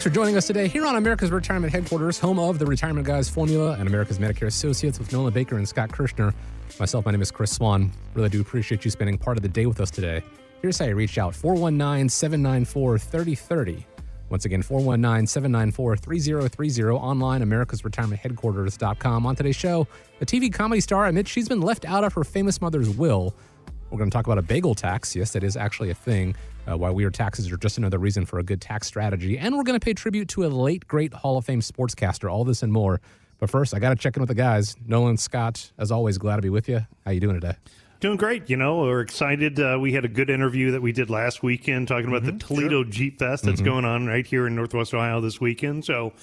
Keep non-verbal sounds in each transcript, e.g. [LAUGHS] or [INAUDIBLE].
Thanks for joining us today here on America's Retirement Headquarters, home of the Retirement Guys Formula and America's Medicare Associates with Nolan Baker and Scott Kirschner. Myself, my name is Chris Swan. Really do appreciate you spending part of the day with us today. Here's how you reach out 419 794 3030. Once again, 419 794 3030. Online, americasretirementheadquarters.com. On today's show, a TV comedy star admits she's been left out of her famous mother's will. We're going to talk about a bagel tax. Yes, that is actually a thing. Uh, why weird taxes are just another reason for a good tax strategy. And we're going to pay tribute to a late, great Hall of Fame sportscaster. All this and more. But first, I got to check in with the guys. Nolan, Scott, as always, glad to be with you. How you doing today? Doing great. You know, we're excited. Uh, we had a good interview that we did last weekend talking about mm-hmm, the Toledo sure. Jeep Fest that's mm-hmm. going on right here in Northwest Ohio this weekend. So,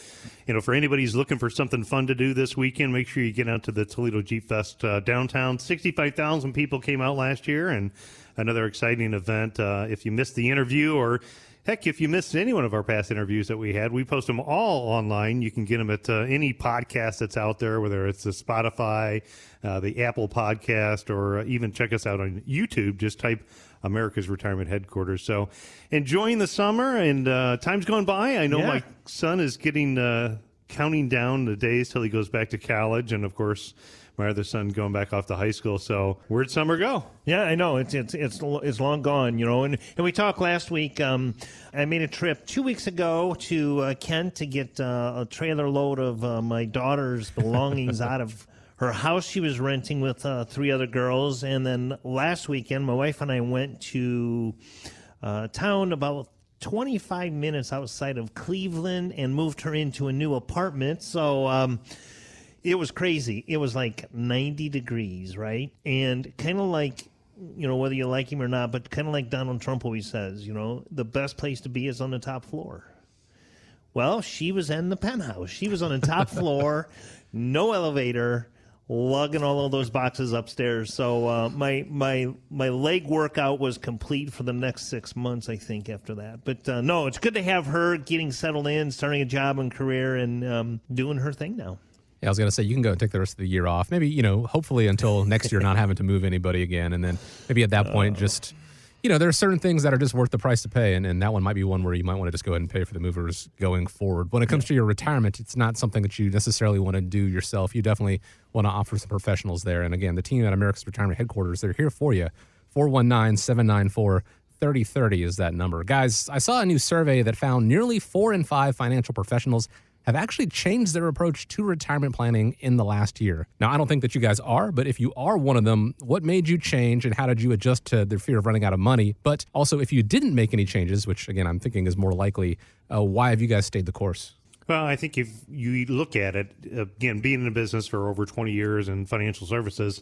you know, for anybody who's looking for something fun to do this weekend, make sure you get out to the Toledo Jeep Fest uh, downtown. 65,000 people came out last year and another exciting event. Uh, if you missed the interview or Heck, if you missed any one of our past interviews that we had, we post them all online. You can get them at uh, any podcast that's out there, whether it's the Spotify, uh, the Apple Podcast, or uh, even check us out on YouTube. Just type America's Retirement Headquarters. So, enjoying the summer and uh, time's gone by. I know yeah. my son is getting uh, counting down the days till he goes back to college, and of course my other son going back off to high school. So where'd summer go? Yeah, I know it's it's it's it's long gone, you know. And and we talked last week. Um, I made a trip two weeks ago to uh, Kent to get uh, a trailer load of uh, my daughter's belongings [LAUGHS] out of her house she was renting with uh, three other girls. And then last weekend, my wife and I went to a town about 25 minutes outside of Cleveland and moved her into a new apartment. So. Um, it was crazy. It was like 90 degrees, right? And kind of like, you know, whether you like him or not, but kind of like Donald Trump always says, you know, the best place to be is on the top floor. Well, she was in the penthouse. She was on the top floor, [LAUGHS] no elevator, lugging all of those boxes upstairs. So uh, my my my leg workout was complete for the next six months, I think. After that, but uh, no, it's good to have her getting settled in, starting a job and career, and um, doing her thing now. Yeah, I was going to say you can go and take the rest of the year off. Maybe you know, hopefully until [LAUGHS] next year, not having to move anybody again, and then maybe at that point, oh. just you know, there are certain things that are just worth the price to pay, and, and that one might be one where you might want to just go ahead and pay for the movers going forward. When it comes yeah. to your retirement, it's not something that you necessarily want to do yourself. You definitely want to offer some professionals there. And again, the team at America's Retirement Headquarters, they're here for you. 419 794 3030 is that number. Guys, I saw a new survey that found nearly four in five financial professionals have actually changed their approach to retirement planning in the last year. Now, I don't think that you guys are, but if you are one of them, what made you change and how did you adjust to the fear of running out of money? But also, if you didn't make any changes, which again, I'm thinking is more likely, uh, why have you guys stayed the course? Well, I think if you look at it, again, being in a business for over 20 years in financial services,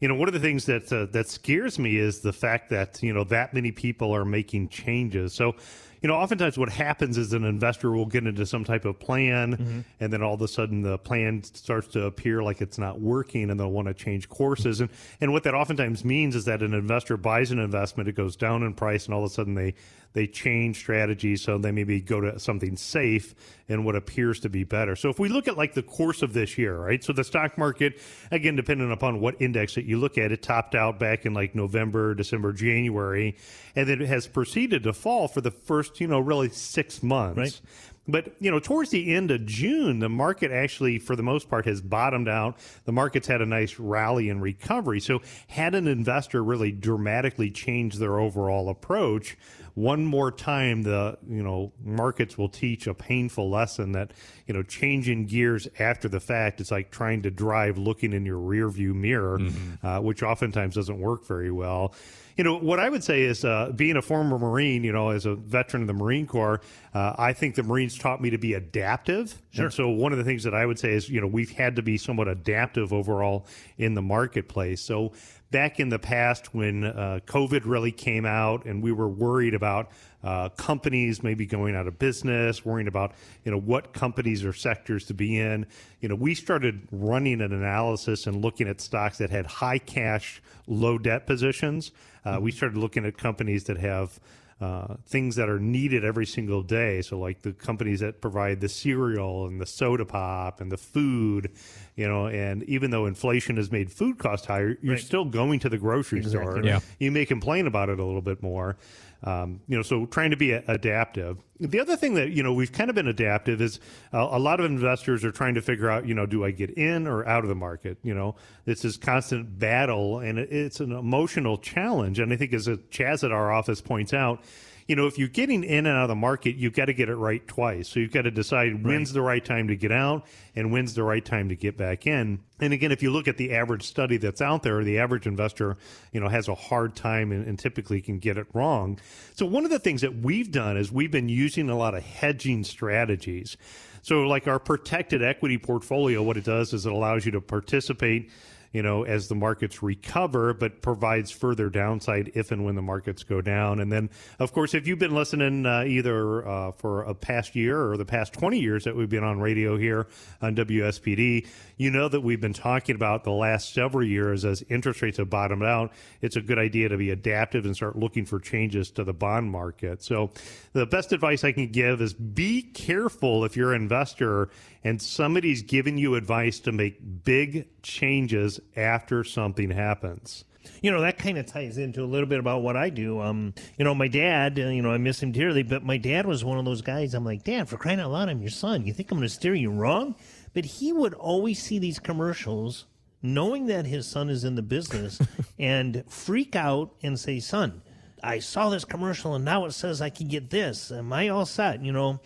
you know, one of the things that uh, that scares me is the fact that you know that many people are making changes. So, you know, oftentimes what happens is an investor will get into some type of plan, mm-hmm. and then all of a sudden the plan starts to appear like it's not working, and they'll want to change courses. And and what that oftentimes means is that an investor buys an investment, it goes down in price, and all of a sudden they they change strategies so they maybe go to something safe and what appears to be better. So if we look at like the course of this year, right? So the stock market, again, depending upon what index that you look at, it topped out back in like November, December, January, and then it has proceeded to fall for the first, you know, really six months. Right. But you know, towards the end of June, the market actually, for the most part, has bottomed out. The market's had a nice rally and recovery. So, had an investor really dramatically changed their overall approach, one more time, the you know markets will teach a painful lesson that you know changing gears after the fact is like trying to drive looking in your rear view mirror, mm-hmm. uh, which oftentimes doesn't work very well you know, what I would say is uh, being a former Marine, you know, as a veteran of the Marine Corps, uh, I think the Marines taught me to be adaptive. Sure. And so one of the things that I would say is, you know, we've had to be somewhat adaptive overall in the marketplace. So back in the past when uh, COVID really came out and we were worried about uh, companies maybe going out of business, worrying about you know what companies or sectors to be in. You know, we started running an analysis and looking at stocks that had high cash, low debt positions. Uh, we started looking at companies that have uh, things that are needed every single day. So, like the companies that provide the cereal and the soda pop and the food, you know, and even though inflation has made food costs higher, you're right. still going to the grocery exactly. store. Yeah. You may complain about it a little bit more. Um, you know, so trying to be adaptive. The other thing that you know we've kind of been adaptive is uh, a lot of investors are trying to figure out, you know, do I get in or out of the market? You know, it's this constant battle, and it, it's an emotional challenge. And I think, as Chaz at our office points out, you know, if you're getting in and out of the market, you've got to get it right twice. So you've got to decide right. when's the right time to get out and when's the right time to get back in. And again, if you look at the average study that's out there, the average investor, you know, has a hard time and, and typically can get it wrong. So one of the things that we've done is we've been using a lot of hedging strategies. So, like our protected equity portfolio, what it does is it allows you to participate you know, as the markets recover, but provides further downside if and when the markets go down. And then, of course, if you've been listening uh, either uh, for a past year or the past 20 years that we've been on radio here on WSPD, you know that we've been talking about the last several years as interest rates have bottomed out. It's a good idea to be adaptive and start looking for changes to the bond market. So, the best advice I can give is be careful if you're an investor and somebody's giving you advice to make big changes after something happens. You know, that kind of ties into a little bit about what I do. Um, you know, my dad, uh, you know, I miss him dearly, but my dad was one of those guys. I'm like, Dad, for crying out loud, I'm your son. You think I'm going to steer you wrong? But he would always see these commercials knowing that his son is in the business [LAUGHS] and freak out and say, Son, I saw this commercial and now it says I can get this. Am I all set? You know,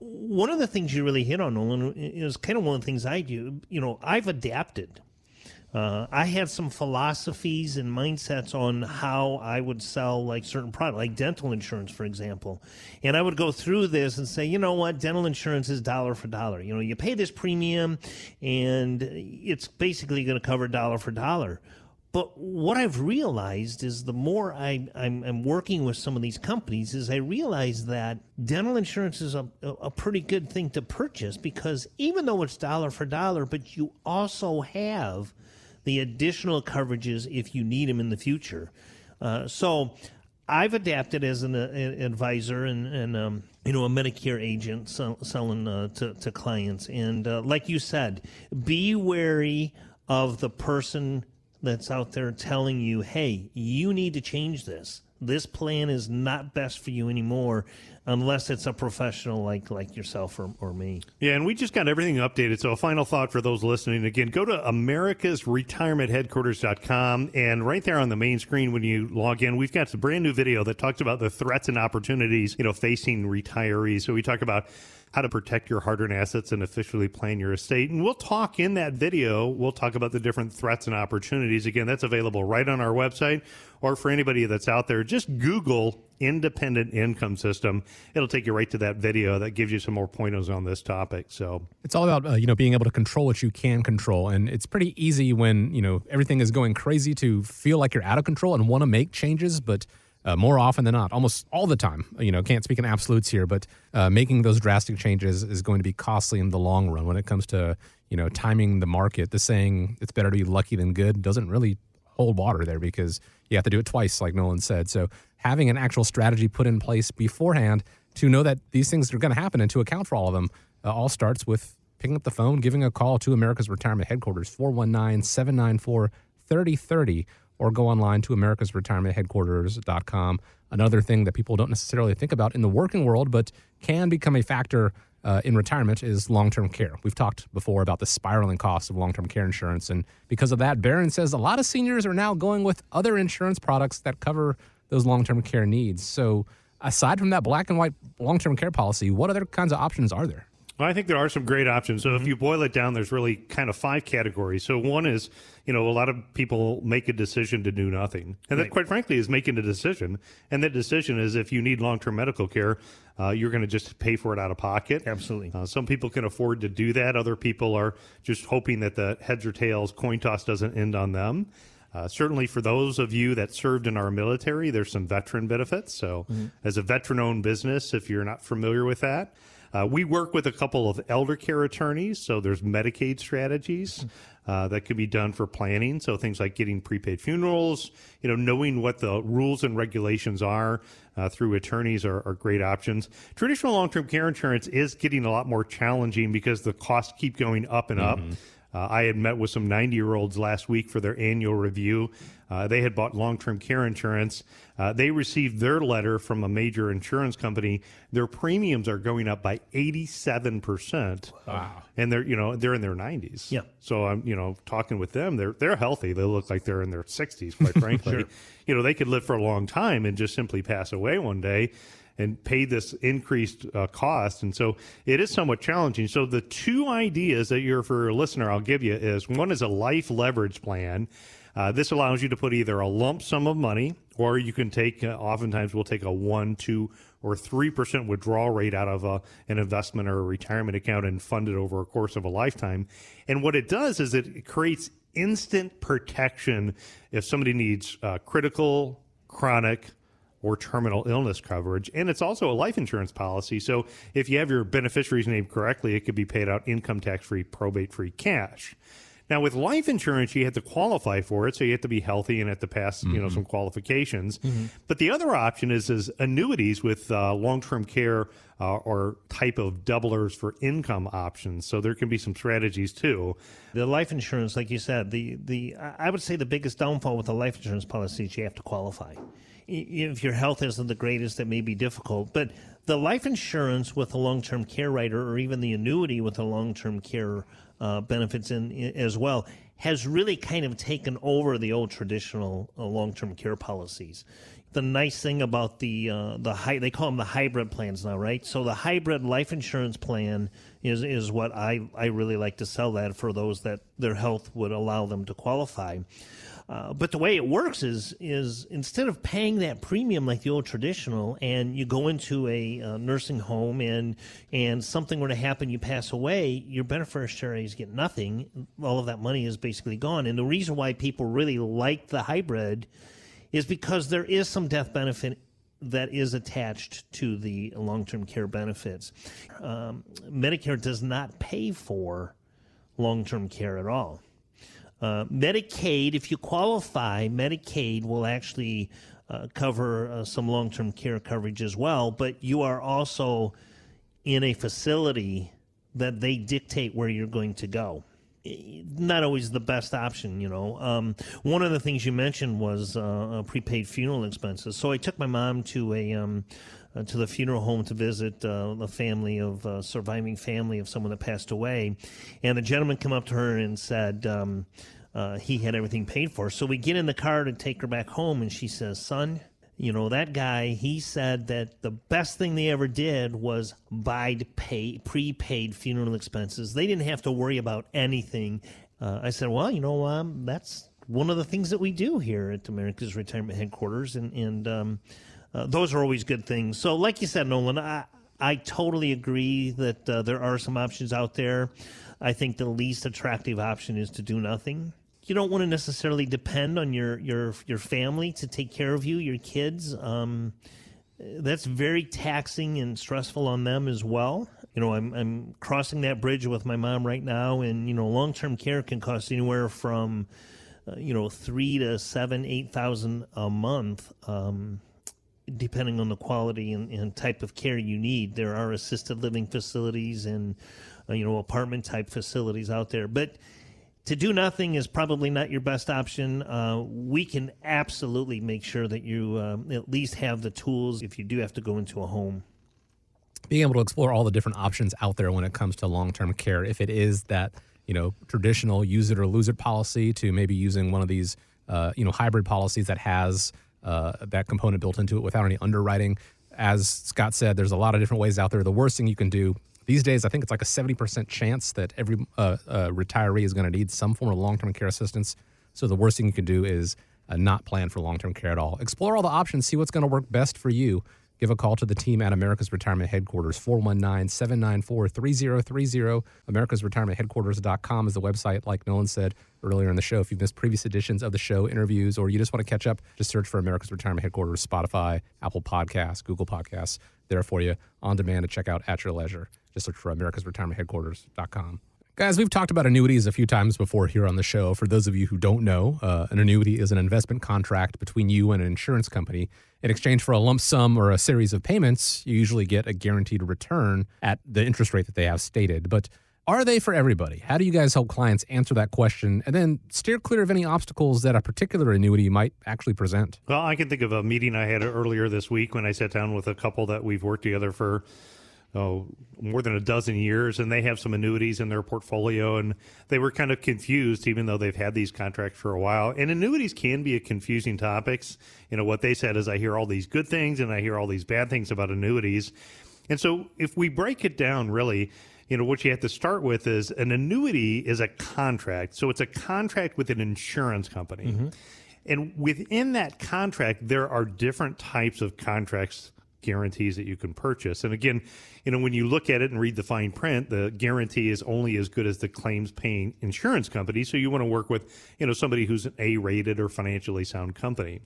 one of the things you really hit on, Nolan, is kind of one of the things I do. You know, I've adapted. Uh, I had some philosophies and mindsets on how I would sell like certain product, like dental insurance, for example. And I would go through this and say, you know what, dental insurance is dollar for dollar. You know, you pay this premium, and it's basically going to cover dollar for dollar. But what I've realized is the more I, am working with some of these companies, is I realize that dental insurance is a, a pretty good thing to purchase because even though it's dollar for dollar, but you also have the additional coverages if you need them in the future. Uh, so I've adapted as an, uh, advisor and, and um, you know a Medicare agent sell, selling uh, to, to clients. And uh, like you said, be wary of the person that's out there telling you, hey, you need to change this. This plan is not best for you anymore unless it's a professional like like yourself or, or me. Yeah, and we just got everything updated. So a final thought for those listening again, go to americasretirementheadquarters.com and right there on the main screen when you log in, we've got a brand new video that talks about the threats and opportunities, you know, facing retirees. So we talk about how to protect your hard earned assets and officially plan your estate. And we'll talk in that video, we'll talk about the different threats and opportunities. Again, that's available right on our website. Or for anybody that's out there, just Google independent income system. It'll take you right to that video that gives you some more pointers on this topic. So it's all about uh, you know being able to control what you can control, and it's pretty easy when you know everything is going crazy to feel like you're out of control and want to make changes, but uh, more often than not, almost all the time. You know, can't speak in absolutes here, but uh, making those drastic changes is going to be costly in the long run when it comes to you know timing the market. The saying "it's better to be lucky than good" doesn't really hold water there because you have to do it twice, like Nolan said. So having an actual strategy put in place beforehand to know that these things are going to happen and to account for all of them uh, all starts with picking up the phone, giving a call to America's Retirement Headquarters, 419 794 3030 or go online to americasretirementheadquarters.com. Another thing that people don't necessarily think about in the working world, but can become a factor uh, in retirement is long term care. We've talked before about the spiraling costs of long term care insurance. And because of that, Barron says a lot of seniors are now going with other insurance products that cover those long term care needs. So, aside from that black and white long term care policy, what other kinds of options are there? Well, I think there are some great options. So, mm-hmm. if you boil it down, there's really kind of five categories. So, one is, you know, a lot of people make a decision to do nothing. And right. that, quite frankly, is making a decision. And that decision is if you need long term medical care, uh, you're going to just pay for it out of pocket. Absolutely. Uh, some people can afford to do that. Other people are just hoping that the heads or tails coin toss doesn't end on them. Uh, certainly, for those of you that served in our military, there's some veteran benefits. So, mm-hmm. as a veteran owned business, if you're not familiar with that, uh, we work with a couple of elder care attorneys. So, there's Medicaid strategies. Uh, that can be done for planning. So things like getting prepaid funerals, you know, knowing what the rules and regulations are uh, through attorneys are, are, great options. Traditional long-term care insurance is getting a lot more challenging because the costs keep going up and up. Mm-hmm. Uh, I had met with some 90 year olds last week for their annual review. Uh, they had bought long term care insurance. Uh, they received their letter from a major insurance company. Their premiums are going up by 87%. Wow. And they're, you know, they're in their 90s. Yeah. So I'm, you know, talking with them. They're, they're healthy. They look like they're in their 60s, quite [LAUGHS] frankly. sure. You know, they could live for a long time and just simply pass away one day and pay this increased uh, cost. And so it is somewhat challenging. So the two ideas that you're for a listener, I'll give you is one is a life leverage plan. Uh, this allows you to put either a lump sum of money or you can take, uh, oftentimes we'll take a one, two, or 3% withdrawal rate out of a, an investment or a retirement account and fund it over a course of a lifetime. And what it does is it creates instant protection if somebody needs uh, critical, chronic, or terminal illness coverage. And it's also a life insurance policy. So if you have your beneficiaries named correctly, it could be paid out income tax free, probate free cash. Now, with life insurance, you have to qualify for it, so you have to be healthy and have to pass, mm-hmm. you know, mm-hmm. some qualifications. Mm-hmm. But the other option is is annuities with uh, long term care uh, or type of doublers for income options. So there can be some strategies too. The life insurance, like you said, the the I would say the biggest downfall with the life insurance policy is you have to qualify if your health isn't the greatest, it may be difficult. But the life insurance with a long term care rider, or even the annuity with a long term care uh, benefits in, in, as well, has really kind of taken over the old traditional uh, long term care policies. The nice thing about the uh, the high, they call them the hybrid plans now, right? So the hybrid life insurance plan is is what I I really like to sell that for those that their health would allow them to qualify. Uh, but the way it works is is instead of paying that premium like the old traditional, and you go into a uh, nursing home and and something were to happen, you pass away, your beneficiaries get nothing. All of that money is basically gone. And the reason why people really like the hybrid is because there is some death benefit that is attached to the long term care benefits. Um, Medicare does not pay for long term care at all. Uh, Medicaid, if you qualify, Medicaid will actually uh, cover uh, some long term care coverage as well, but you are also in a facility that they dictate where you're going to go. Not always the best option, you know. Um, one of the things you mentioned was uh, prepaid funeral expenses. So I took my mom to a um, uh, to the funeral home to visit uh, the family of uh, surviving family of someone that passed away, and the gentleman came up to her and said, um, uh, he had everything paid for. So we get in the car to take her back home, and she says, Son, you know, that guy, he said that the best thing they ever did was buy pay, prepaid funeral expenses. They didn't have to worry about anything. Uh, I said, Well, you know, um, that's one of the things that we do here at America's Retirement Headquarters, and, and um, uh, those are always good things. So, like you said, Nolan, I, I totally agree that uh, there are some options out there. I think the least attractive option is to do nothing you don't want to necessarily depend on your your your family to take care of you, your kids. Um, that's very taxing and stressful on them as well. You know, I'm I'm crossing that bridge with my mom right now, and you know, long term care can cost anywhere from, uh, you know, three to seven, eight thousand a month. Um, depending on the quality and, and, type of care you need. There are assisted living facilities and uh, you know apartment type facilities out there, but to do nothing is probably not your best option. Uh, we can absolutely make sure that you uh, at least have the tools if you do have to go into a home. Being able to explore all the different options out there when it comes to long term care, if it is that you know traditional use it or lose it policy, to maybe using one of these uh, you know hybrid policies that has uh, that component built into it without any underwriting. As Scott said, there's a lot of different ways out there. The worst thing you can do these days, I think it's like a 70% chance that every uh, uh, retiree is going to need some form of long term care assistance. So the worst thing you can do is uh, not plan for long term care at all. Explore all the options, see what's going to work best for you. Give a call to the team at America's Retirement Headquarters, 419 794 3030. America'sRetirementHeadquarters.com is the website, like Nolan said earlier in the show. If you've missed previous editions of the show, interviews, or you just want to catch up, just search for America's Retirement Headquarters, Spotify, Apple Podcasts, Google Podcasts, there for you on demand to check out at your leisure. Just search for America's Retirement Headquarters.com. Guys, we've talked about annuities a few times before here on the show. For those of you who don't know, uh, an annuity is an investment contract between you and an insurance company. In exchange for a lump sum or a series of payments, you usually get a guaranteed return at the interest rate that they have stated. But are they for everybody? How do you guys help clients answer that question and then steer clear of any obstacles that a particular annuity might actually present? Well, I can think of a meeting I had earlier this week when I sat down with a couple that we've worked together for oh, more than a dozen years, and they have some annuities in their portfolio, and they were kind of confused, even though they've had these contracts for a while. And annuities can be a confusing topics. You know what they said is, I hear all these good things and I hear all these bad things about annuities, and so if we break it down, really. You know, what you have to start with is an annuity is a contract. So it's a contract with an insurance company. Mm-hmm. And within that contract, there are different types of contracts guarantees that you can purchase. And again, you know, when you look at it and read the fine print, the guarantee is only as good as the claims paying insurance company. So you want to work with, you know, somebody who's an A rated or financially sound company.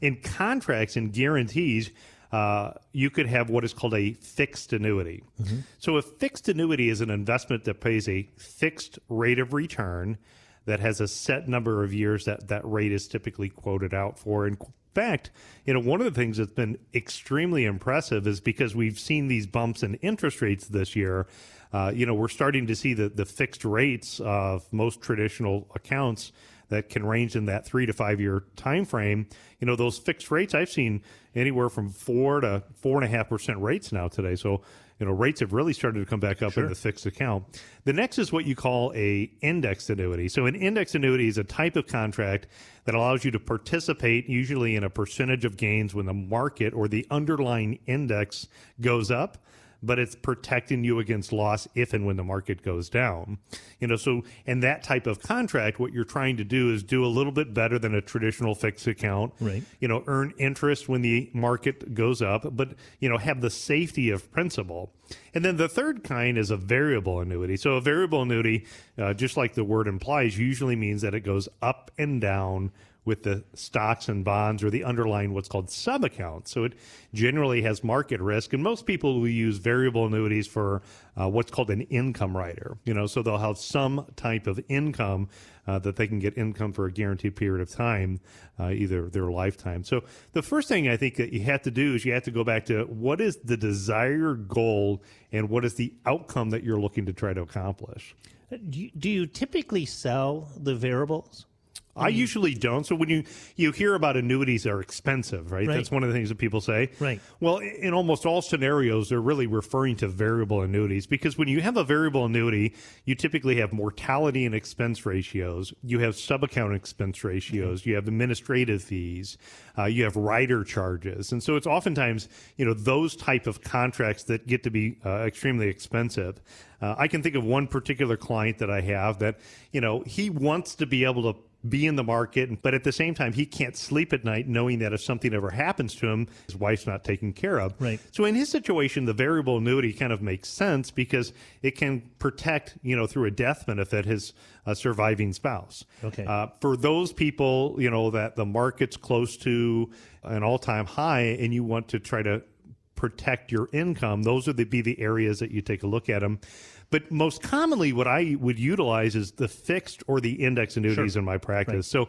In contracts and guarantees, uh, you could have what is called a fixed annuity. Mm-hmm. So a fixed annuity is an investment that pays a fixed rate of return that has a set number of years that that rate is typically quoted out for. And fact, you know, one of the things that's been extremely impressive is because we've seen these bumps in interest rates this year. Uh, you know, we're starting to see the, the fixed rates of most traditional accounts that can range in that three to five year time frame. You know, those fixed rates I've seen anywhere from four to four and a half percent rates now today. So you know rates have really started to come back up sure. in the fixed account. The next is what you call a indexed annuity. So an indexed annuity is a type of contract that allows you to participate usually in a percentage of gains when the market or the underlying index goes up but it's protecting you against loss if and when the market goes down. You know, so in that type of contract, what you're trying to do is do a little bit better than a traditional fixed account. Right. You know, earn interest when the market goes up, but you know, have the safety of principal. And then the third kind is a variable annuity. So a variable annuity, uh, just like the word implies, usually means that it goes up and down with the stocks and bonds or the underlying what's called sub accounts. So it generally has market risk, and most people will use variable annuities for uh, what's called an income rider. You know, so they'll have some type of income uh, that they can get income for a guaranteed period of time, uh, either their lifetime. So the first thing I think that you have to do is you have to go back to what is the desired goal and what is the outcome that you're looking to try to accomplish. Do you, do you typically sell the variables? I usually don't. So when you you hear about annuities are expensive, right? right? That's one of the things that people say. Right. Well, in almost all scenarios, they're really referring to variable annuities because when you have a variable annuity, you typically have mortality and expense ratios. You have sub account expense ratios. Mm-hmm. You have administrative fees. Uh, you have rider charges, and so it's oftentimes you know those type of contracts that get to be uh, extremely expensive. Uh, I can think of one particular client that I have that you know he wants to be able to be in the market, but at the same time, he can't sleep at night knowing that if something ever happens to him, his wife's not taken care of. Right. So in his situation, the variable annuity kind of makes sense because it can protect, you know, through a death benefit his uh, surviving spouse. Okay. Uh, for those people, you know, that the market's close to an all-time high, and you want to try to protect your income, those would be the areas that you take a look at them. But most commonly, what I would utilize is the fixed or the index annuities sure. in my practice. Right. So,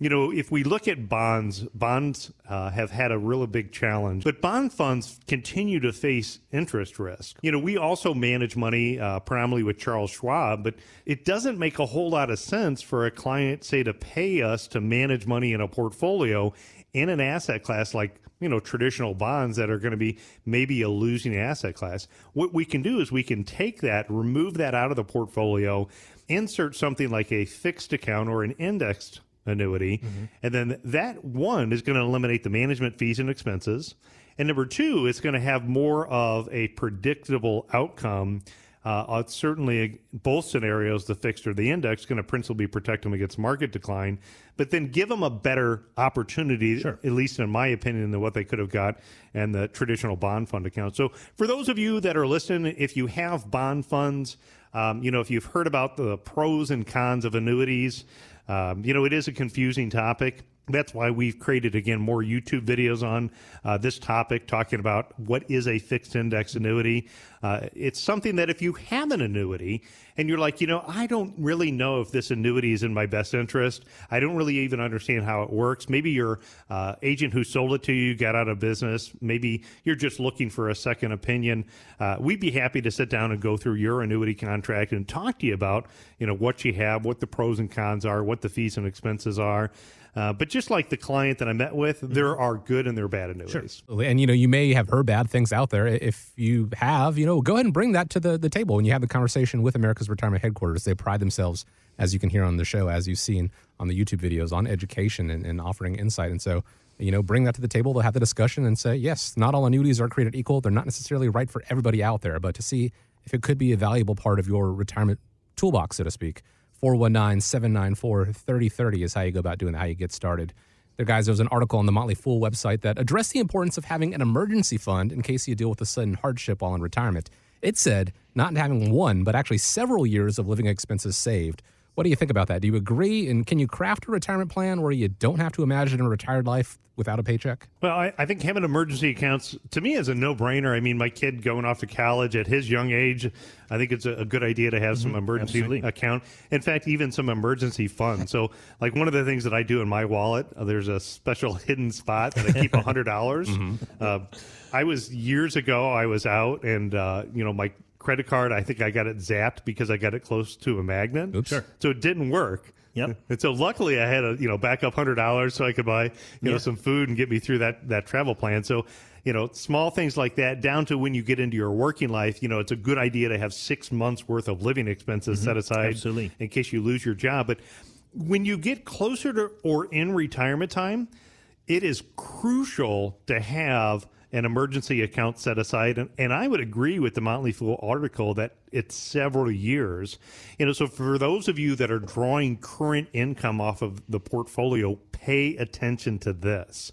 you know, if we look at bonds, bonds uh, have had a really big challenge, but bond funds continue to face interest risk. You know, we also manage money uh, primarily with Charles Schwab, but it doesn't make a whole lot of sense for a client, say, to pay us to manage money in a portfolio in an asset class like you know traditional bonds that are going to be maybe a losing asset class. What we can do is we can take that, remove that out of the portfolio, insert something like a fixed account or an indexed annuity, mm-hmm. and then that one is going to eliminate the management fees and expenses. And number two, it's going to have more of a predictable outcome uh, certainly both scenarios, the fixed or the index, going to principally protect them against market decline, but then give them a better opportunity, sure. at least in my opinion, than what they could have got in the traditional bond fund account. So for those of you that are listening, if you have bond funds, um, you know, if you've heard about the pros and cons of annuities, um, you know, it is a confusing topic that's why we've created again more YouTube videos on uh, this topic, talking about what is a fixed index annuity. Uh, it's something that if you have an annuity and you're like, you know, I don't really know if this annuity is in my best interest. I don't really even understand how it works. Maybe your uh, agent who sold it to you got out of business. Maybe you're just looking for a second opinion. Uh, we'd be happy to sit down and go through your annuity contract and talk to you about, you know, what you have, what the pros and cons are, what the fees and expenses are. Uh, but just like the client that I met with, mm-hmm. there are good and there are bad annuities. Sure. And you know, you may have heard bad things out there. If you have, you know, go ahead and bring that to the, the table when you have the conversation with America's Retirement Headquarters. They pride themselves, as you can hear on the show, as you've seen on the YouTube videos, on education and, and offering insight. And so, you know, bring that to the table. They'll have the discussion and say, yes, not all annuities are created equal. They're not necessarily right for everybody out there, but to see if it could be a valuable part of your retirement toolbox, so to speak. 419 794 3030 is how you go about doing that, how you get started. There, guys, there was an article on the Motley Fool website that addressed the importance of having an emergency fund in case you deal with a sudden hardship while in retirement. It said not having one, but actually several years of living expenses saved. What do you think about that? Do you agree? And can you craft a retirement plan where you don't have to imagine a retired life without a paycheck? Well, I, I think having emergency accounts to me is a no brainer. I mean, my kid going off to college at his young age, I think it's a, a good idea to have mm-hmm. some emergency Absolutely. account. In fact, even some emergency fund. so, like one of the things that I do in my wallet, uh, there's a special [LAUGHS] hidden spot that I keep 100. dollars [LAUGHS] mm-hmm. uh, I was years ago, I was out and, uh, you know, my credit card. I think I got it zapped because I got it close to a magnet. Oops. Sure. So it didn't work. Yep. And so luckily I had a you know backup hundred dollars so I could buy you yeah. know some food and get me through that that travel plan. So you know small things like that down to when you get into your working life. You know it's a good idea to have six months worth of living expenses mm-hmm. set aside Absolutely. in case you lose your job. But when you get closer to or in retirement time, it is crucial to have an emergency account set aside. And, and I would agree with the Motley Fool article that it's several years. You know, so for those of you that are drawing current income off of the portfolio, pay attention to this.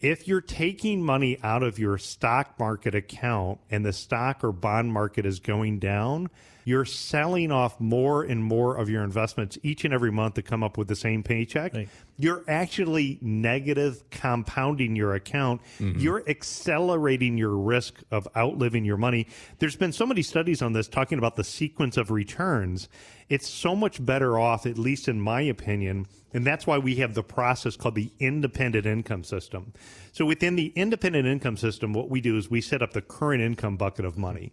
If you're taking money out of your stock market account and the stock or bond market is going down, you're selling off more and more of your investments each and every month to come up with the same paycheck. Right. You're actually negative compounding your account. Mm-hmm. You're accelerating your risk of outliving your money. There's been so many studies on this talking about the sequence of returns. It's so much better off, at least in my opinion, and that's why we have the process called the independent income system. So within the independent income system, what we do is we set up the current income bucket of money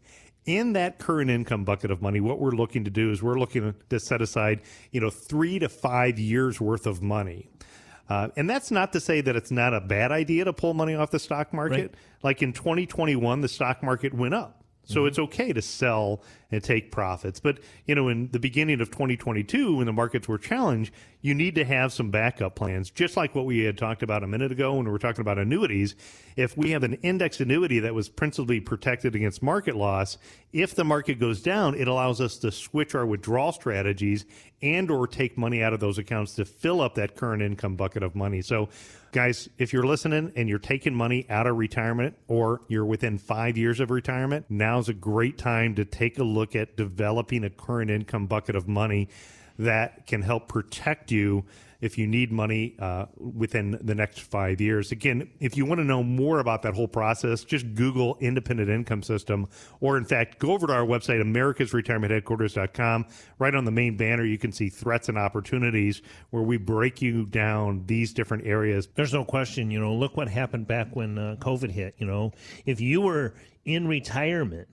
in that current income bucket of money, what we're looking to do is we're looking to set aside, you know, three to five years worth of money. Uh, and that's not to say that it's not a bad idea to pull money off the stock market. Right. Like in 2021, the stock market went up. So mm-hmm. it's okay to sell and take profits. But, you know, in the beginning of 2022, when the markets were challenged, you need to have some backup plans, just like what we had talked about a minute ago when we were talking about annuities. If we have an index annuity that was principally protected against market loss, if the market goes down, it allows us to switch our withdrawal strategies and or take money out of those accounts to fill up that current income bucket of money. So, guys, if you're listening and you're taking money out of retirement or you're within 5 years of retirement, now's a great time to take a look at developing a current income bucket of money that can help protect you if you need money uh, within the next five years. Again, if you want to know more about that whole process, just Google independent income system, or in fact, go over to our website, americasretirementheadquarters.com. Right on the main banner, you can see threats and opportunities where we break you down these different areas. There's no question, you know, look what happened back when uh, COVID hit. You know, if you were in retirement,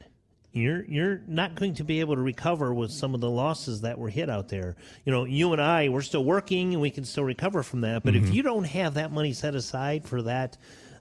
you're you're not going to be able to recover with some of the losses that were hit out there. You know, you and I, we're still working and we can still recover from that. But mm-hmm. if you don't have that money set aside for that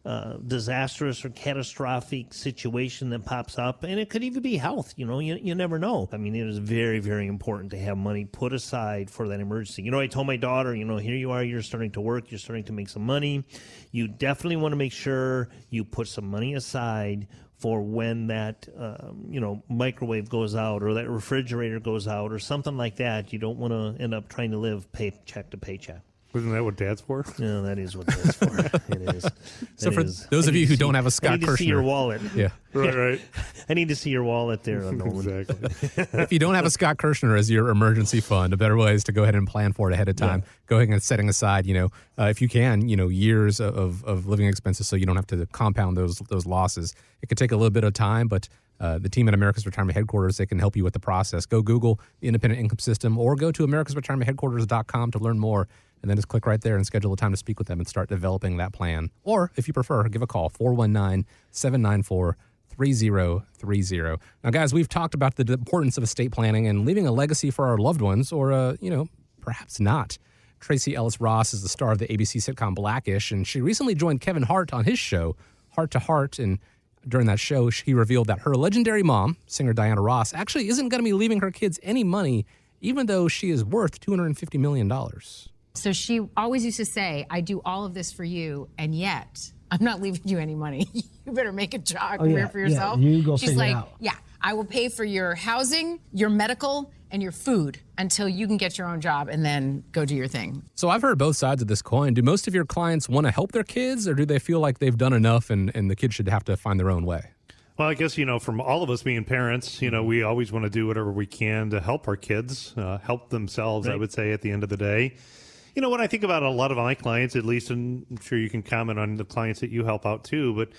uh, disastrous or catastrophic situation that pops up, and it could even be health. You know, you, you never know. I mean, it is very, very important to have money put aside for that emergency. You know, I told my daughter, you know, here you are, you're starting to work, you're starting to make some money. You definitely want to make sure you put some money aside for when that um, you know microwave goes out or that refrigerator goes out or something like that. You don't want to end up trying to live paycheck to paycheck. Isn't that what Dad's for? [LAUGHS] No, that is what that's for. [LAUGHS] it is. [LAUGHS] So It for is. those I of need you to who see- don't have a I Scott need to see your Kirshner- wallet. Yeah. Right, right. I need to see your wallet there, Nolan. exactly. if you don't have a Scott Kirshner as your emergency fund, a better way is to go ahead and plan for it ahead of time. Go ahead and setting aside, you know, uh, if you can, you know, years of, of living expenses, so you don't have to compound those those losses. It could take a little bit of time, but uh, the team at America's Retirement Headquarters they can help you with the process. Go Google the Independent Income System or go to America's Retirement AmericasRetirementHeadquarters.com to learn more. And then just click right there and schedule a time to speak with them and start developing that plan. Or if you prefer, give a call 419 794 3030. Now, guys, we've talked about the importance of estate planning and leaving a legacy for our loved ones, or, uh, you know, perhaps not. Tracee Ellis Ross is the star of the ABC sitcom Blackish, and she recently joined Kevin Hart on his show, Hart to Hart. And during that show, she revealed that her legendary mom, singer Diana Ross, actually isn't going to be leaving her kids any money, even though she is worth $250 million. So she always used to say, I do all of this for you, and yet I'm not leaving you any money. [LAUGHS] you better make a job career yeah, for yeah, yourself. you go She's figure it like, out. yeah, I will pay for your housing, your medical, and your food until you can get your own job and then go do your thing. So I've heard both sides of this coin. Do most of your clients want to help their kids, or do they feel like they've done enough and, and the kids should have to find their own way? Well, I guess, you know, from all of us being parents, you know, we always want to do whatever we can to help our kids, uh, help themselves, I would say, at the end of the day. You know, when I think about a lot of my clients, at least, and I'm sure you can comment on the clients that you help out too, but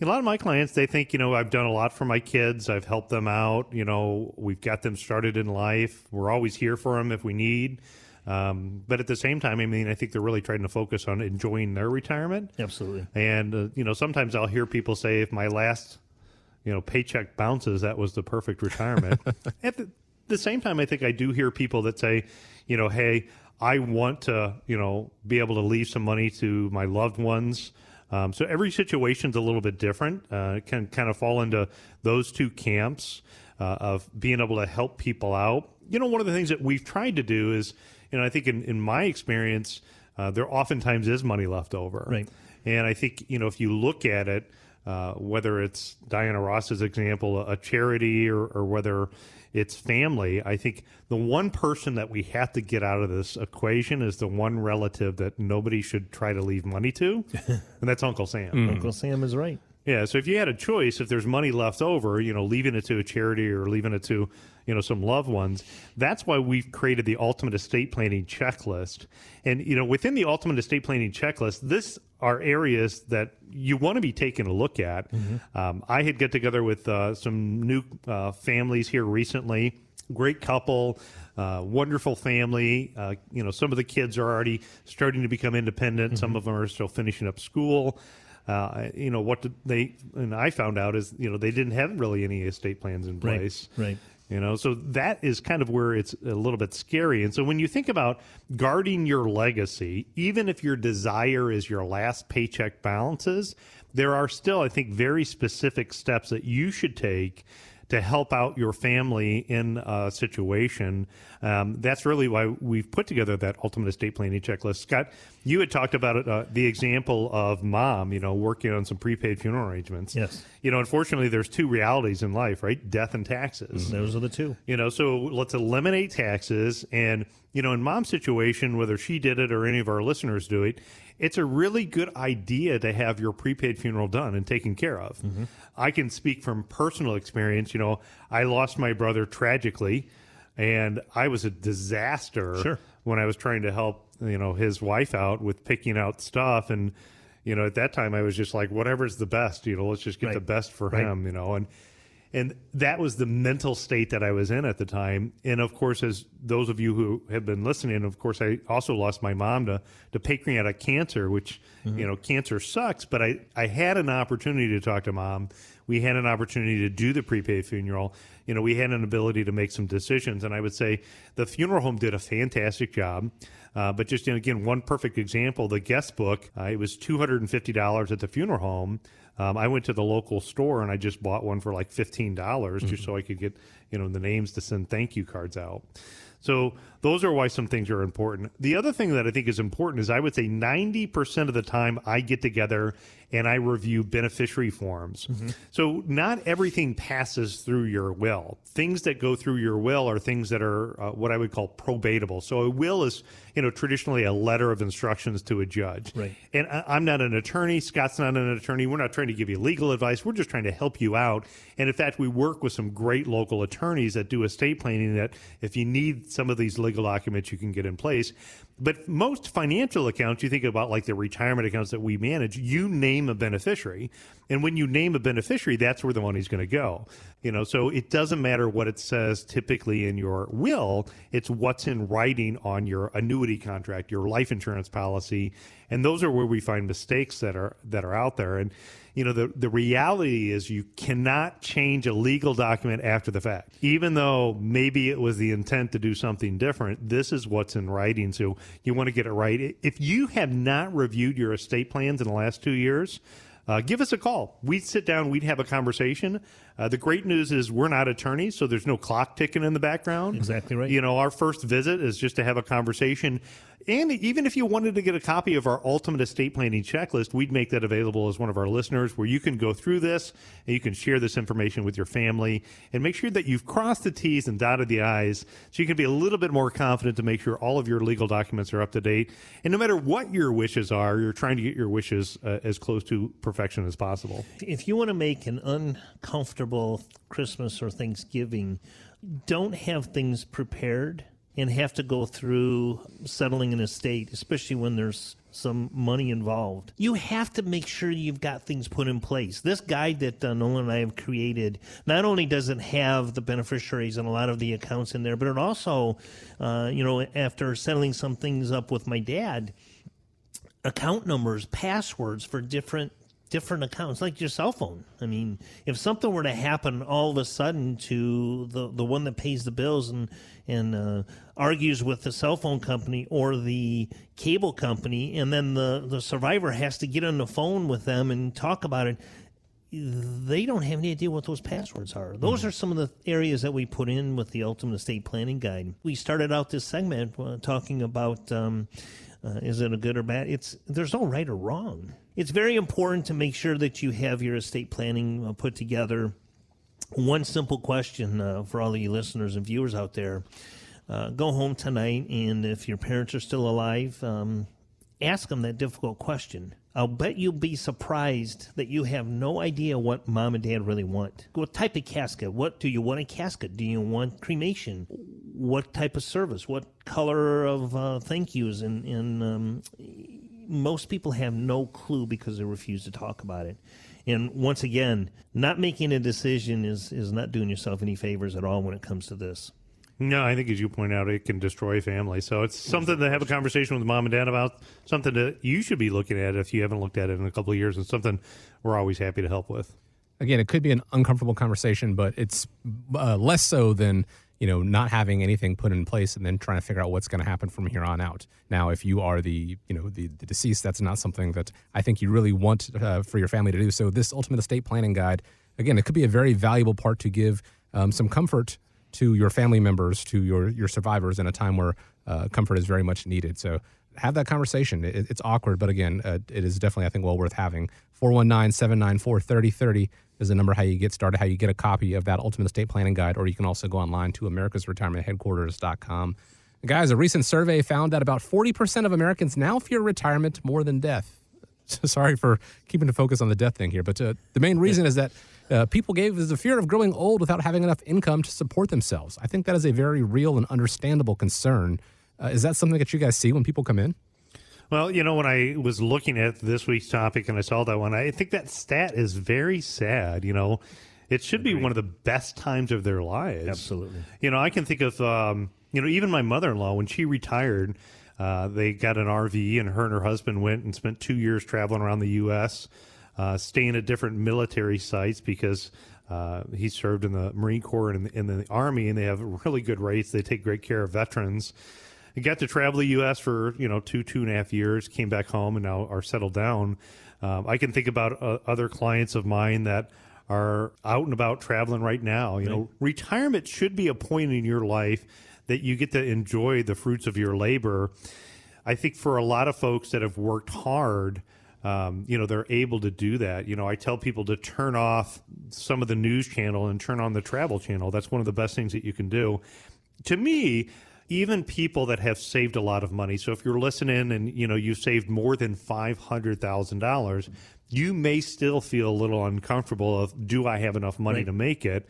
a lot of my clients, they think, you know, I've done a lot for my kids. I've helped them out. You know, we've got them started in life. We're always here for them if we need. Um, but at the same time, I mean, I think they're really trying to focus on enjoying their retirement. Absolutely. And uh, you know, sometimes I'll hear people say, "If my last, you know, paycheck bounces, that was the perfect retirement." [LAUGHS] At the, the same time, I think I do hear people that say, you know, "Hey, I want to, you know, be able to leave some money to my loved ones." Um, so every situation's a little bit different. Uh, it can kind of fall into those two camps uh, of being able to help people out. You know, one of the things that we've tried to do is, you know, I think in, in my experience, uh, there oftentimes is money left over. Right. And I think, you know, if you look at it, uh, whether it's Diana Ross's example, a charity, or, or whether it's family, I think the one person that we have to get out of this equation is the one relative that nobody should try to leave money to, [LAUGHS] and that's Uncle Sam. Mm. Uncle Sam is right. Yeah, so if you had a choice, if there's money left over, you know, leaving it to a charity or leaving it to, you know, some loved ones, that's why we've created the ultimate estate planning checklist. And you know, within the ultimate estate planning checklist, this are areas that you want to be taking a look at. Um, I had get together with uh, some new uh, families here recently. Great couple, uh, wonderful family. Uh, you know, some of the kids are already starting to become independent. Some of them are still finishing up school uh, you know what did they and I found out is you know they didn't have really any estate plans in place. Right, place. right. You know, so that is kind of where it's a little bit scary. And so when you think about guarding your legacy, even if your desire is your last paycheck balances, there are still, I think, very specific steps that you should take to help out your family in a situation. Um, that's really why we've put together that ultimate estate planning checklist. Scott, you had talked about it, uh, the example of mom, you know, working on some prepaid funeral arrangements. Yes. You know, unfortunately, there's two realities in life, right? Death and taxes. Those are the two. You know, so let's eliminate taxes. And, you know, in mom's situation, whether she did it or any of our listeners do it, it's a really good idea to have your prepaid funeral done and taken care of. Mm-hmm. I can speak from personal experience. You know, I lost my brother tragically, and I was a disaster Sure. when I was trying to help, you know, his wife out with picking out stuff. And, you know, at that time, I was just like, whatever's the best, you know, let's just get Right. the best for Right. him, you know. And, and that was the mental state that I was in at the time. And of course, as those of you who have been listening, of course, I also lost my mom to, to pancreatic cancer, which, you know, cancer sucks. But I, I had an opportunity to talk to mom. We had an opportunity to do the prepaid funeral. You know, we had an ability to make some decisions. And I would say the funeral home did a fantastic job. Uh, but just, you know, again, one perfect example the guest book, uh, it was $250 at the funeral home. Um, I went to the local store and I just bought one for like fifteen dollars, just so I could get you know the names to send thank you cards out. So those are why some things are important. The other thing that I think is important is I would say 90% of the time I get together and I review beneficiary forms. Mm-hmm. So not everything passes through your will. Things that go through your will are things that are uh, what I would call probatable. So a will is, you know, traditionally a letter of instructions to a judge. Right. And I, I'm not an attorney. Scott's not an attorney. We're not trying to give you legal advice. We're just trying to help you out. And in fact, we work with some great local attorneys that do estate planning that if you need some of these legal documents, you can get in place. But most financial accounts, you think about like the retirement accounts that we manage, you name a beneficiary. And when you name a beneficiary, that's where the money's going to go. You know, so it doesn't matter what it says typically in your will, it's what's in writing on your annuity contract, your life insurance policy. And those are where we find mistakes that are that are out there. And you know, the, the reality is you cannot change a legal document after the fact. Even though maybe it was the intent to do something different, this is what's in writing. So you want to get it right. If you have not reviewed your estate plans in the last two years, uh, give us a call. We'd sit down, we'd have a conversation. Uh, the great news is we're not attorneys, so there's no clock ticking in the background. Exactly right. You know, our first visit is just to have a conversation. And even if you wanted to get a copy of our ultimate estate planning checklist, we'd make that available as one of our listeners where you can go through this and you can share this information with your family and make sure that you've crossed the T's and dotted the I's so you can be a little bit more confident to make sure all of your legal documents are up to date. And no matter what your wishes are, you're trying to get your wishes uh, as close to perfection as possible. If you want to make an uncomfortable Christmas or Thanksgiving, don't have things prepared and have to go through settling an estate, especially when there's some money involved. You have to make sure you've got things put in place. This guide that uh, Nolan and I have created not only does it have the beneficiaries and a lot of the accounts in there, but it also, uh, you know, after settling some things up with my dad, account numbers, passwords for different different accounts, like your cell phone. I mean, if something were to happen all of a sudden to the the one that pays the bills and and uh, argues with the cell phone company or the cable company, and then the the survivor has to get on the phone with them and talk about it. They don't have any idea what those passwords are. Those mm-hmm. are some of the areas that we put in with the Ultimate Estate Planning Guide. We started out this segment uh, talking about um, uh, is it a good or bad? It's there's no right or wrong. It's very important to make sure that you have your estate planning uh, put together. One simple question uh, for all of you listeners and viewers out there: uh, Go home tonight, and if your parents are still alive, um, ask them that difficult question. I'll bet you'll be surprised that you have no idea what mom and dad really want. What type of casket? What do you want a casket? Do you want cremation? What type of service? What color of uh, thank yous? And, and um, most people have no clue because they refuse to talk about it. And once again, not making a decision is, is not doing yourself any favors at all when it comes to this. No, I think as you point out, it can destroy family. So it's something to have a conversation with mom and dad about. Something that you should be looking at if you haven't looked at it in a couple of years, and something we're always happy to help with. Again, it could be an uncomfortable conversation, but it's uh, less so than you know not having anything put in place and then trying to figure out what's going to happen from here on out. Now, if you are the you know the, the deceased, that's not something that I think you really want uh, for your family to do. So this ultimate estate planning guide, again, it could be a very valuable part to give um, some comfort to your family members, to your your survivors in a time where uh, comfort is very much needed. So have that conversation. It, it's awkward, but again, uh, it is definitely I think well worth having. 419-794-3030 is the number how you get started, how you get a copy of that ultimate estate planning guide, or you can also go online to americasretirementheadquarters.com. Guys, a recent survey found that about 40% of Americans now fear retirement more than death. [LAUGHS] Sorry for keeping the focus on the death thing here, but uh, the main reason is that uh, people gave is the fear of growing old without having enough income to support themselves. I think that is a very real and understandable concern. Uh, is that something that you guys see when people come in? Well, you know, when I was looking at this week's topic and I saw that one, I think that stat is very sad. You know, it should be one of the best times of their lives. Absolutely. You know, I can think of, um, you know, even my mother in law, when she retired, uh, they got an RV and her and her husband went and spent two years traveling around the U.S uh, staying at different military sites because uh, he served in the Marine Corps and in the, in the, Army, and they have really good rates. They take great care of veterans. He got to travel the U.S. for you know two two and a half years, came back home, and now are settled down. Um, I can think about uh, other clients of mine that are out and about traveling right now. You right. know, retirement should be a point in your life that you get to enjoy the fruits of your labor. I think for a lot of folks that have worked hard, um, you know, they're able to do that. You know, I tell people to turn off some of the news channel and turn on the travel channel. That's one of the best things that you can do. To me, even people that have saved a lot of money. So if you're listening and you know you've saved more than five hundred thousand dollars, you may still feel a little uncomfortable of do I have enough money right. to make it?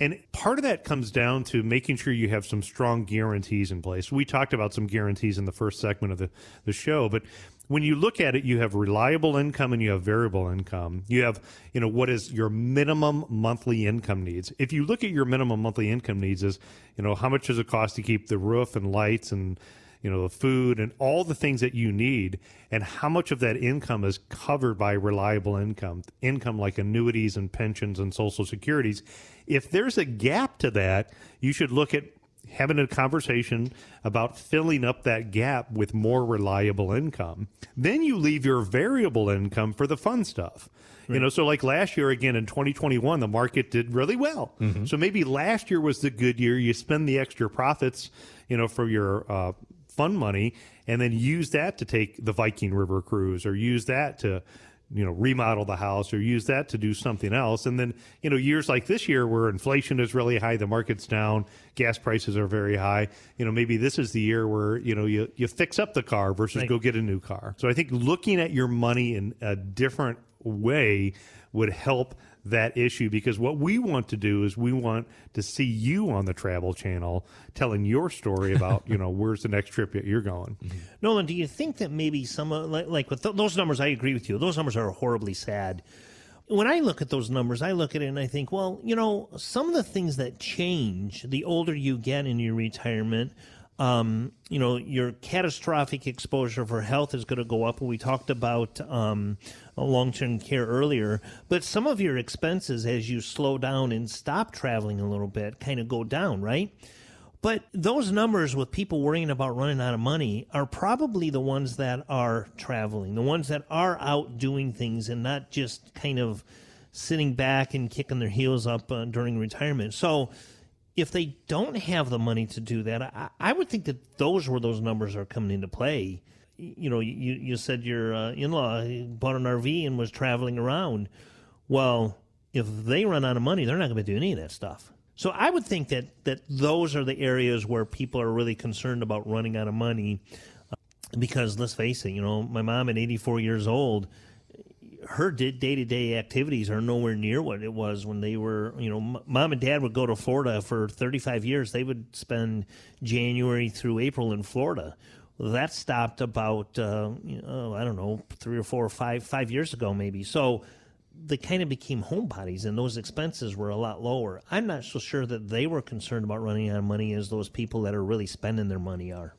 And part of that comes down to making sure you have some strong guarantees in place. We talked about some guarantees in the first segment of the, the show, but when you look at it, you have reliable income and you have variable income. You have, you know, what is your minimum monthly income needs. If you look at your minimum monthly income needs is, you know, how much does it cost to keep the roof and lights and, you know, the food and all the things that you need, and how much of that income is covered by reliable income, income like annuities and pensions and social securities. If there's a gap to that, you should look at having a conversation about filling up that gap with more reliable income. Then you leave your variable income for the fun stuff. Right. You know, so like last year again in 2021, the market did really well. Mm-hmm. So maybe last year was the good year. You spend the extra profits, you know, for your uh, fun money, and then use that to take the Viking River cruise or use that to you know remodel the house or use that to do something else and then you know years like this year where inflation is really high the market's down gas prices are very high you know maybe this is the year where you know you, you fix up the car versus right. go get a new car so i think looking at your money in a different way would help that issue because what we want to do is we want to see you on the travel channel telling your story about you know where's the next trip that you're going. [LAUGHS] Mm-hmm. nolan do you think that maybe some like, like with th- those numbers i agree with you. Those numbers are horribly sad. When I look at those numbers, I look at it and I think, well, you know, some of the things that change the older you get in your retirement um, you know, your catastrophic exposure for health is going to go up. We talked about um, long term care earlier, but some of your expenses as you slow down and stop traveling a little bit kind of go down, right? But those numbers with people worrying about running out of money are probably the ones that are traveling, the ones that are out doing things and not just kind of sitting back and kicking their heels up uh, during retirement. So, if they don't have the money to do that, I, I would think that those where those numbers are coming into play. You know, you, you said your uh, in law bought an RV and was traveling around. Well, if they run out of money, they're not going to do any of that stuff. So I would think that, that those are the areas where people are really concerned about running out of money. Uh, because let's face it, you know, my mom at 84 years old, her day to day activities are nowhere near what it was when they were, you know, mom and dad would go to Florida for 35 years. They would spend January through April in Florida. That stopped about, uh, you know, I don't know, three or four or five, five years ago, maybe. So they kind of became homebodies and those expenses were a lot lower. I'm not so sure that they were concerned about running out of money as those people that are really spending their money are.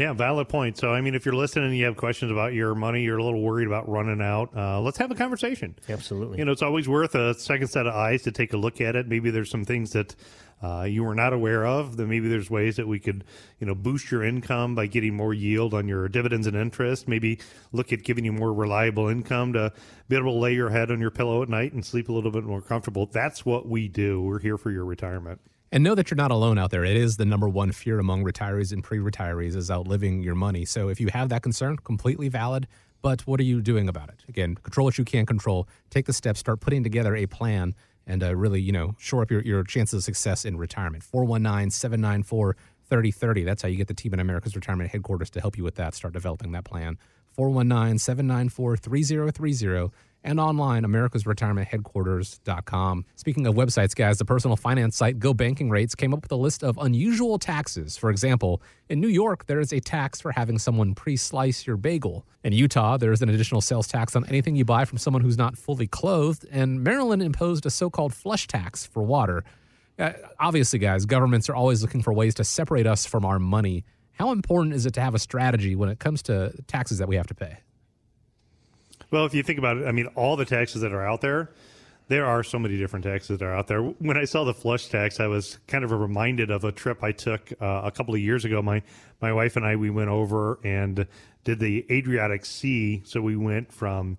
Yeah, valid point. So, I mean, if you're listening and you have questions about your money, you're a little worried about running out, uh, let's have a conversation. Absolutely. You know, it's always worth a second set of eyes to take a look at it. Maybe there's some things that uh, you were not aware of. Then maybe there's ways that we could, you know, boost your income by getting more yield on your dividends and interest. Maybe look at giving you more reliable income to be able to lay your head on your pillow at night and sleep a little bit more comfortable. That's what we do. We're here for your retirement. And know that you're not alone out there. It is the number one fear among retirees and pre retirees is outliving your money. So if you have that concern, completely valid. But what are you doing about it? Again, control what you can control. Take the steps, start putting together a plan, and uh, really, you know, shore up your, your chances of success in retirement. 419 794 3030. That's how you get the team at America's Retirement Headquarters to help you with that. Start developing that plan. 419 794 3030 and online, americasretirementheadquarters.com. Speaking of websites, guys, the personal finance site Go Banking Rates came up with a list of unusual taxes. For example, in New York, there is a tax for having someone pre slice your bagel. In Utah, there is an additional sales tax on anything you buy from someone who's not fully clothed. And Maryland imposed a so called flush tax for water. Uh, obviously, guys, governments are always looking for ways to separate us from our money. How important is it to have a strategy when it comes to taxes that we have to pay? Well, if you think about it, I mean, all the taxes that are out there, there are so many different taxes that are out there. When I saw the flush tax, I was kind of reminded of a trip I took uh, a couple of years ago. My my wife and I we went over and did the Adriatic Sea. So we went from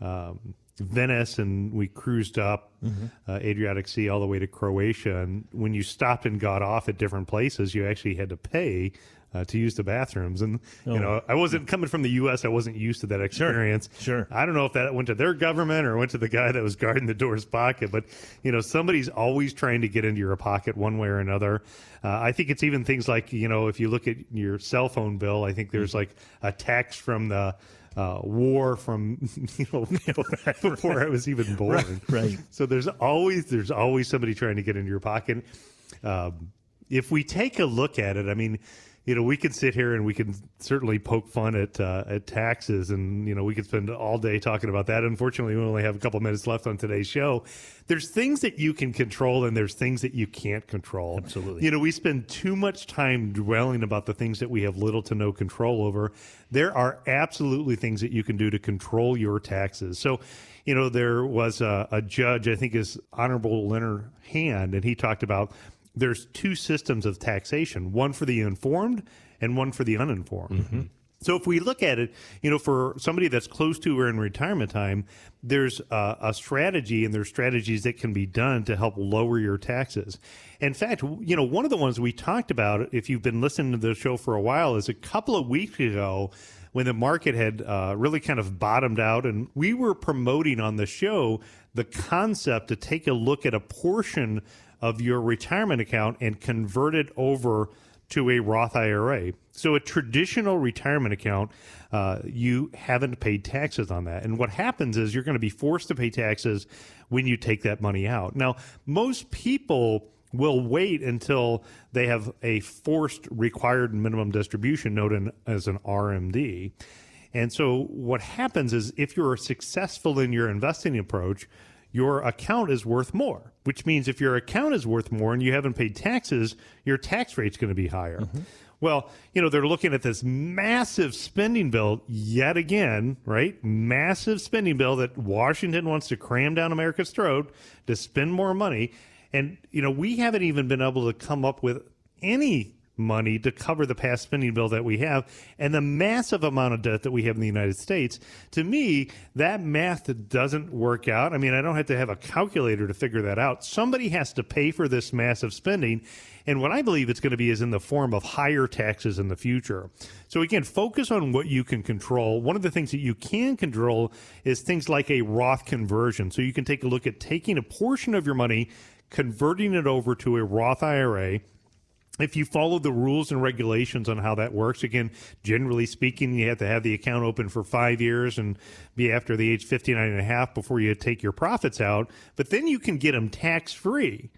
um, Venice and we cruised up Mm-hmm. uh, Adriatic Sea all the way to Croatia. And when you stopped and got off at different places, you actually had to pay uh, to use the bathrooms. And you know, I wasn't coming from the U.S. I wasn't used to that experience. Oh. Sure. I don't know if that went to their government or went to the guy that was guarding the door's pocket, but you know, somebody's always trying to get into your pocket one way or another. Uh, I think it's even things like you know, if you look at your cell phone bill, I think there's like a tax from the uh, war from [LAUGHS] you know [LAUGHS] before I was even born. right. So there's always there's always somebody trying to get into your pocket. Um, if we take a look at it, I mean, you know, we can sit here and we can certainly poke fun at uh, at taxes, and you know, we could spend all day talking about that. Unfortunately, we only have a couple minutes left on today's show. There's things that you can control, and there's things that you can't control. Absolutely. You know, we spend too much time dwelling about the things that we have little to no control over. There are absolutely things that you can do to control your taxes. So, you know, there was a, a judge, I think is Honorable Leonard Hand, and he talked about there's two systems of taxation one for the informed and one for the uninformed. So if we look at it, you know, for somebody that's close to or in retirement time, there's a, a strategy and there's strategies that can be done to help lower your taxes. In fact, you know, one of the ones we talked about, if you've been listening to the show for a while, is a couple of weeks ago when the market had uh, really kind of bottomed out, and we were promoting on the show the concept to take a look at a portion of your retirement account and convert it over to a Roth IRA. So a traditional retirement account, uh, you haven't paid taxes on that. And what happens is you're going to be forced to pay taxes when you take that money out. Now, most people will wait until they have a forced required minimum distribution known as an RMD. And so what happens is if you're successful in your investing approach, your account is worth more, which means if your account is worth more and you haven't paid taxes, your tax rate's going to be higher. Mm-hmm. Well, you know, they're looking at this massive spending bill yet again, right? Massive spending bill that Washington wants to cram down America's throat to spend more money. And, you know, we haven't even been able to come up with any money to cover the past spending bill that we have and the massive amount of debt that we have in the United States. To me, that math doesn't work out. I mean, I don't have to have a calculator to figure that out. Somebody has to pay for this massive spending. And what I believe it's going to be is in the form of higher taxes in the future. So again, focus on what you can control. One of the things that you can control is things like a Roth conversion. So you can take a look at taking a portion of your money, converting it over to a Roth IRA if you follow the rules and regulations on how that works, again, generally speaking, you have to have the account open for five years and be after the age 59 and a half before you take your profits out. But then you can get them tax free.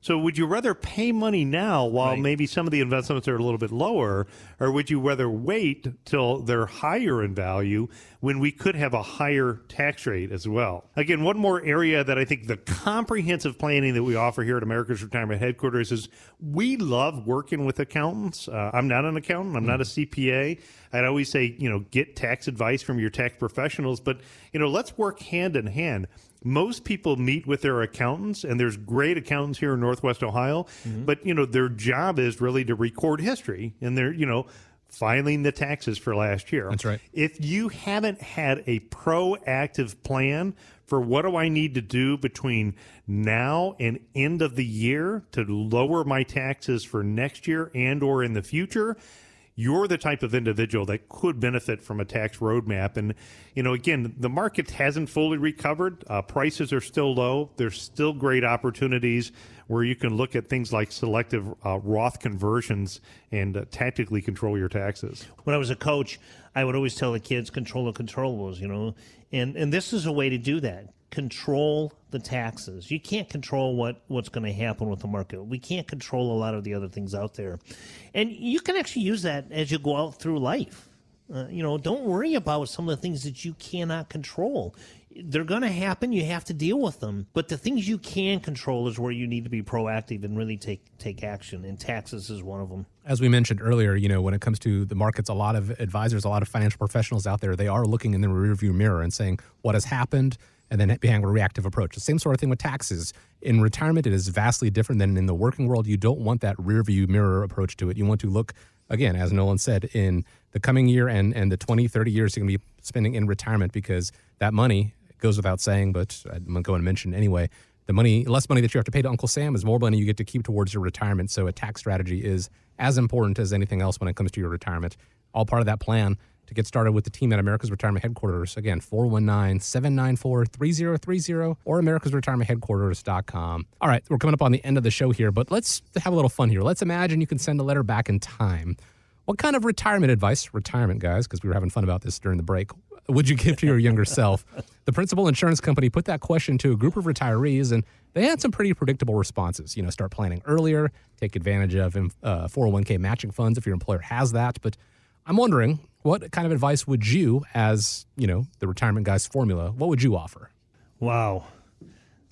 So would you rather pay money now while Right. maybe some of the investments are a little bit lower, or would you rather wait till they're higher in value when we could have a higher tax rate as well? Again, one more area that I think the comprehensive planning that we offer here at America's Retirement Headquarters is we love working with accountants. Uh, I'm not an accountant. I'm not a CPA. I'd always say, you know, get tax advice from your tax professionals, but you know, let's work hand in hand most people meet with their accountants and there's great accountants here in northwest ohio mm-hmm. but you know their job is really to record history and they're you know filing the taxes for last year That's right. if you haven't had a proactive plan for what do I need to do between now and end of the year to lower my taxes for next year and or in the future, you're the type of individual that could benefit from a tax roadmap. And, you know, again, the market hasn't fully recovered. Uh, prices are still low. There's still great opportunities where you can look at things like selective uh, Roth conversions and uh, tactically control your taxes. when I was a coach, I would always tell the kids control the controllables, you know, and and this is a way to do that. Control the taxes. You can't control what what's going to happen with the market. We can't control a lot of the other things out there, and you can actually use that as you go out through life. Uh, you know, don't worry about some of the things that you cannot control. They're going to happen. You have to deal with them. But the things you can control is where you need to be proactive and really take take action. And taxes is one of them. as we mentioned earlier, you know, when it comes to the markets, a lot of advisors, a lot of financial professionals out there, they are looking in the rearview mirror and saying what has happened and then being a reactive approach. The same sort of thing with taxes. In retirement, it is vastly different than in the working world. You don't want that rearview mirror approach to it. You want to look, again, as Nolan said, in the coming year and, and the 20, 30 years you're going to be spending in retirement because that money goes without saying, but I'm going to mention anyway. The money, less money that you have to pay to Uncle Sam is more money you get to keep towards your retirement. So a tax strategy is as important as anything else when it comes to your retirement. All part of that plan to get started with the team at America's Retirement Headquarters. Again, 419 794 3030 or americasretirementheadquarters.com. All right, we're coming up on the end of the show here, but let's have a little fun here. Let's imagine you can send a letter back in time. What kind of retirement advice, retirement guys, because we were having fun about this during the break, would you give to your younger self? [LAUGHS] The principal insurance company put that question to a group of retirees, and they had some pretty predictable responses. You know, start planning earlier, take advantage of uh, 401k matching funds if your employer has that. But I'm wondering, what kind of advice would you, as you know, the retirement guys formula, what would you offer? Wow.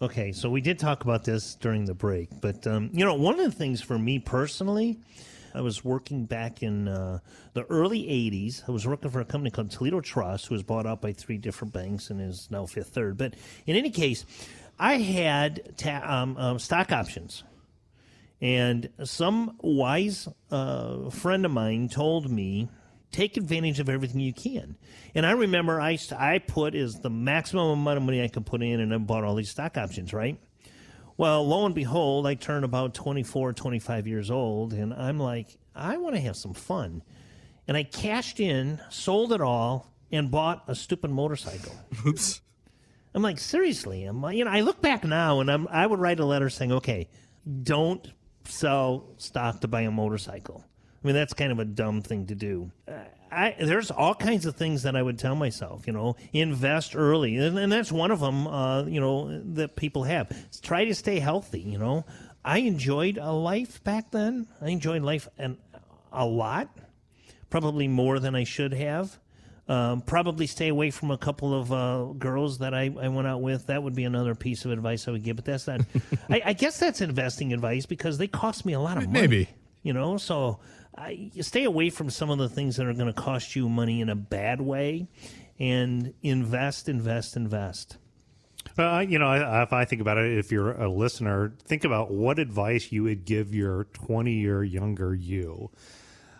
Okay, so we did talk about this during the break, but um, you know, one of the things for me personally I was working back in uh, the early 80s. I was working for a company called Toledo Trust, who was bought out by three different banks and is now Fifth Third. But in any case, I had ta- um, um, stock options. And some wise uh, friend of mine told me, take advantage of everything you can. And I remember I, I put as the maximum amount of money I could put in, and I bought all these stock options, right? Well, lo and behold, I turn about 24, 25 years old, and I'm like, I want to have some fun. And I cashed in, sold it all, and bought a stupid motorcycle. [LAUGHS] Oops. I'm like, seriously, am I, you know, I look back now and I'm, I would write a letter saying, okay, don't sell stock to buy a motorcycle. I mean, that's kind of a dumb thing to do. I, there's all kinds of things that I would tell myself, you know, invest early. And, and that's one of them, uh, you know, that people have. Try to stay healthy, you know. I enjoyed a life back then. I enjoyed life and a lot, probably more than I should have. Um, probably stay away from a couple of uh, girls that I, I, went out with. That would be another piece of advice I would give. But that's not. [LAUGHS] I, I, guess that's investing advice because they cost me a lot of money. Maybe you know. So I, you stay away from some of the things that are going to cost you money in a bad way, and invest, invest, invest. Uh, you know, if I think about it, if you're a listener, think about what advice you would give your 20 year younger you.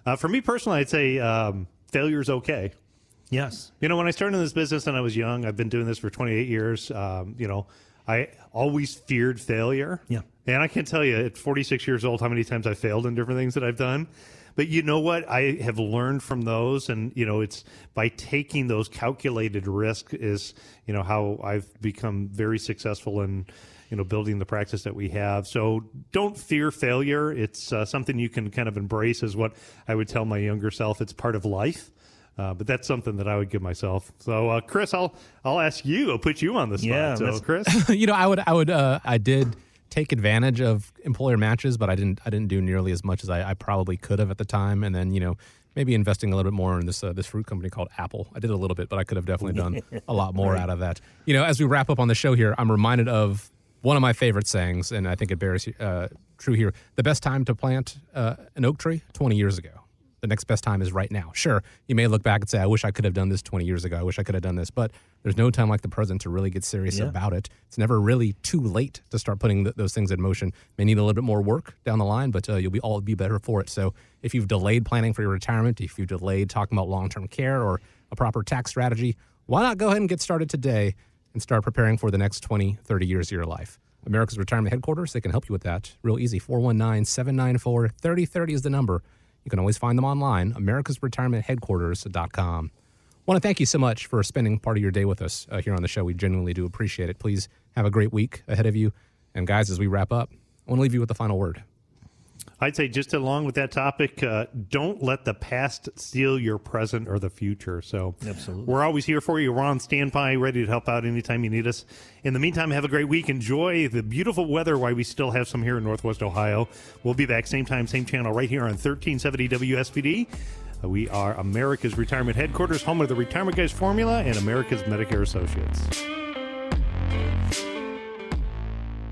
Uh, for me personally, I'd say um, failure is okay. Yes. You know, when I started in this business and I was young, I've been doing this for 28 years. Um, you know, I always feared failure. Yeah. And I can't tell you at 46 years old how many times I failed in different things that I've done. But you know what? I have learned from those, and you know, it's by taking those calculated risks is you know how I've become very successful in you know building the practice that we have. So don't fear failure. It's uh, something you can kind of embrace. Is what I would tell my younger self. It's part of life. Uh, but that's something that I would give myself. So, uh, Chris, I'll I'll ask you. I'll put you on the spot. Yeah, so, Chris, [LAUGHS] you know, I would I would uh, I did take advantage of employer matches, but I didn't I didn't do nearly as much as I, I probably could have at the time. And then you know maybe investing a little bit more in this uh, this fruit company called Apple. I did a little bit, but I could have definitely done [LAUGHS] a lot more right. out of that. You know, as we wrap up on the show here, I'm reminded of one of my favorite sayings, and I think it bears uh, true here. The best time to plant uh, an oak tree 20 years ago the next best time is right now. Sure, you may look back and say, I wish I could have done this 20 years ago. I wish I could have done this. But there's no time like the present to really get serious yeah. about it. It's never really too late to start putting th- those things in motion. May need a little bit more work down the line, but uh, you'll be all be better for it. So if you've delayed planning for your retirement, if you've delayed talking about long term care or a proper tax strategy, why not go ahead and get started today and start preparing for the next 20, 30 years of your life? America's Retirement Headquarters, they can help you with that. Real easy. 419 794 3030 is the number. You can always find them online, americasretirementheadquarters.com. Want to thank you so much for spending part of your day with us uh, here on the show. We genuinely do appreciate it. Please have a great week ahead of you. And guys, as we wrap up, I want to leave you with the final word. I'd say just along with that topic, uh, don't let the past steal your present or the future. So Absolutely. we're always here for you. We're on standby, ready to help out anytime you need us. In the meantime, have a great week. Enjoy the beautiful weather while we still have some here in Northwest Ohio. We'll be back same time, same channel, right here on 1370 WSPD. Uh, we are America's Retirement Headquarters, home of the Retirement Guys Formula and America's Medicare Associates.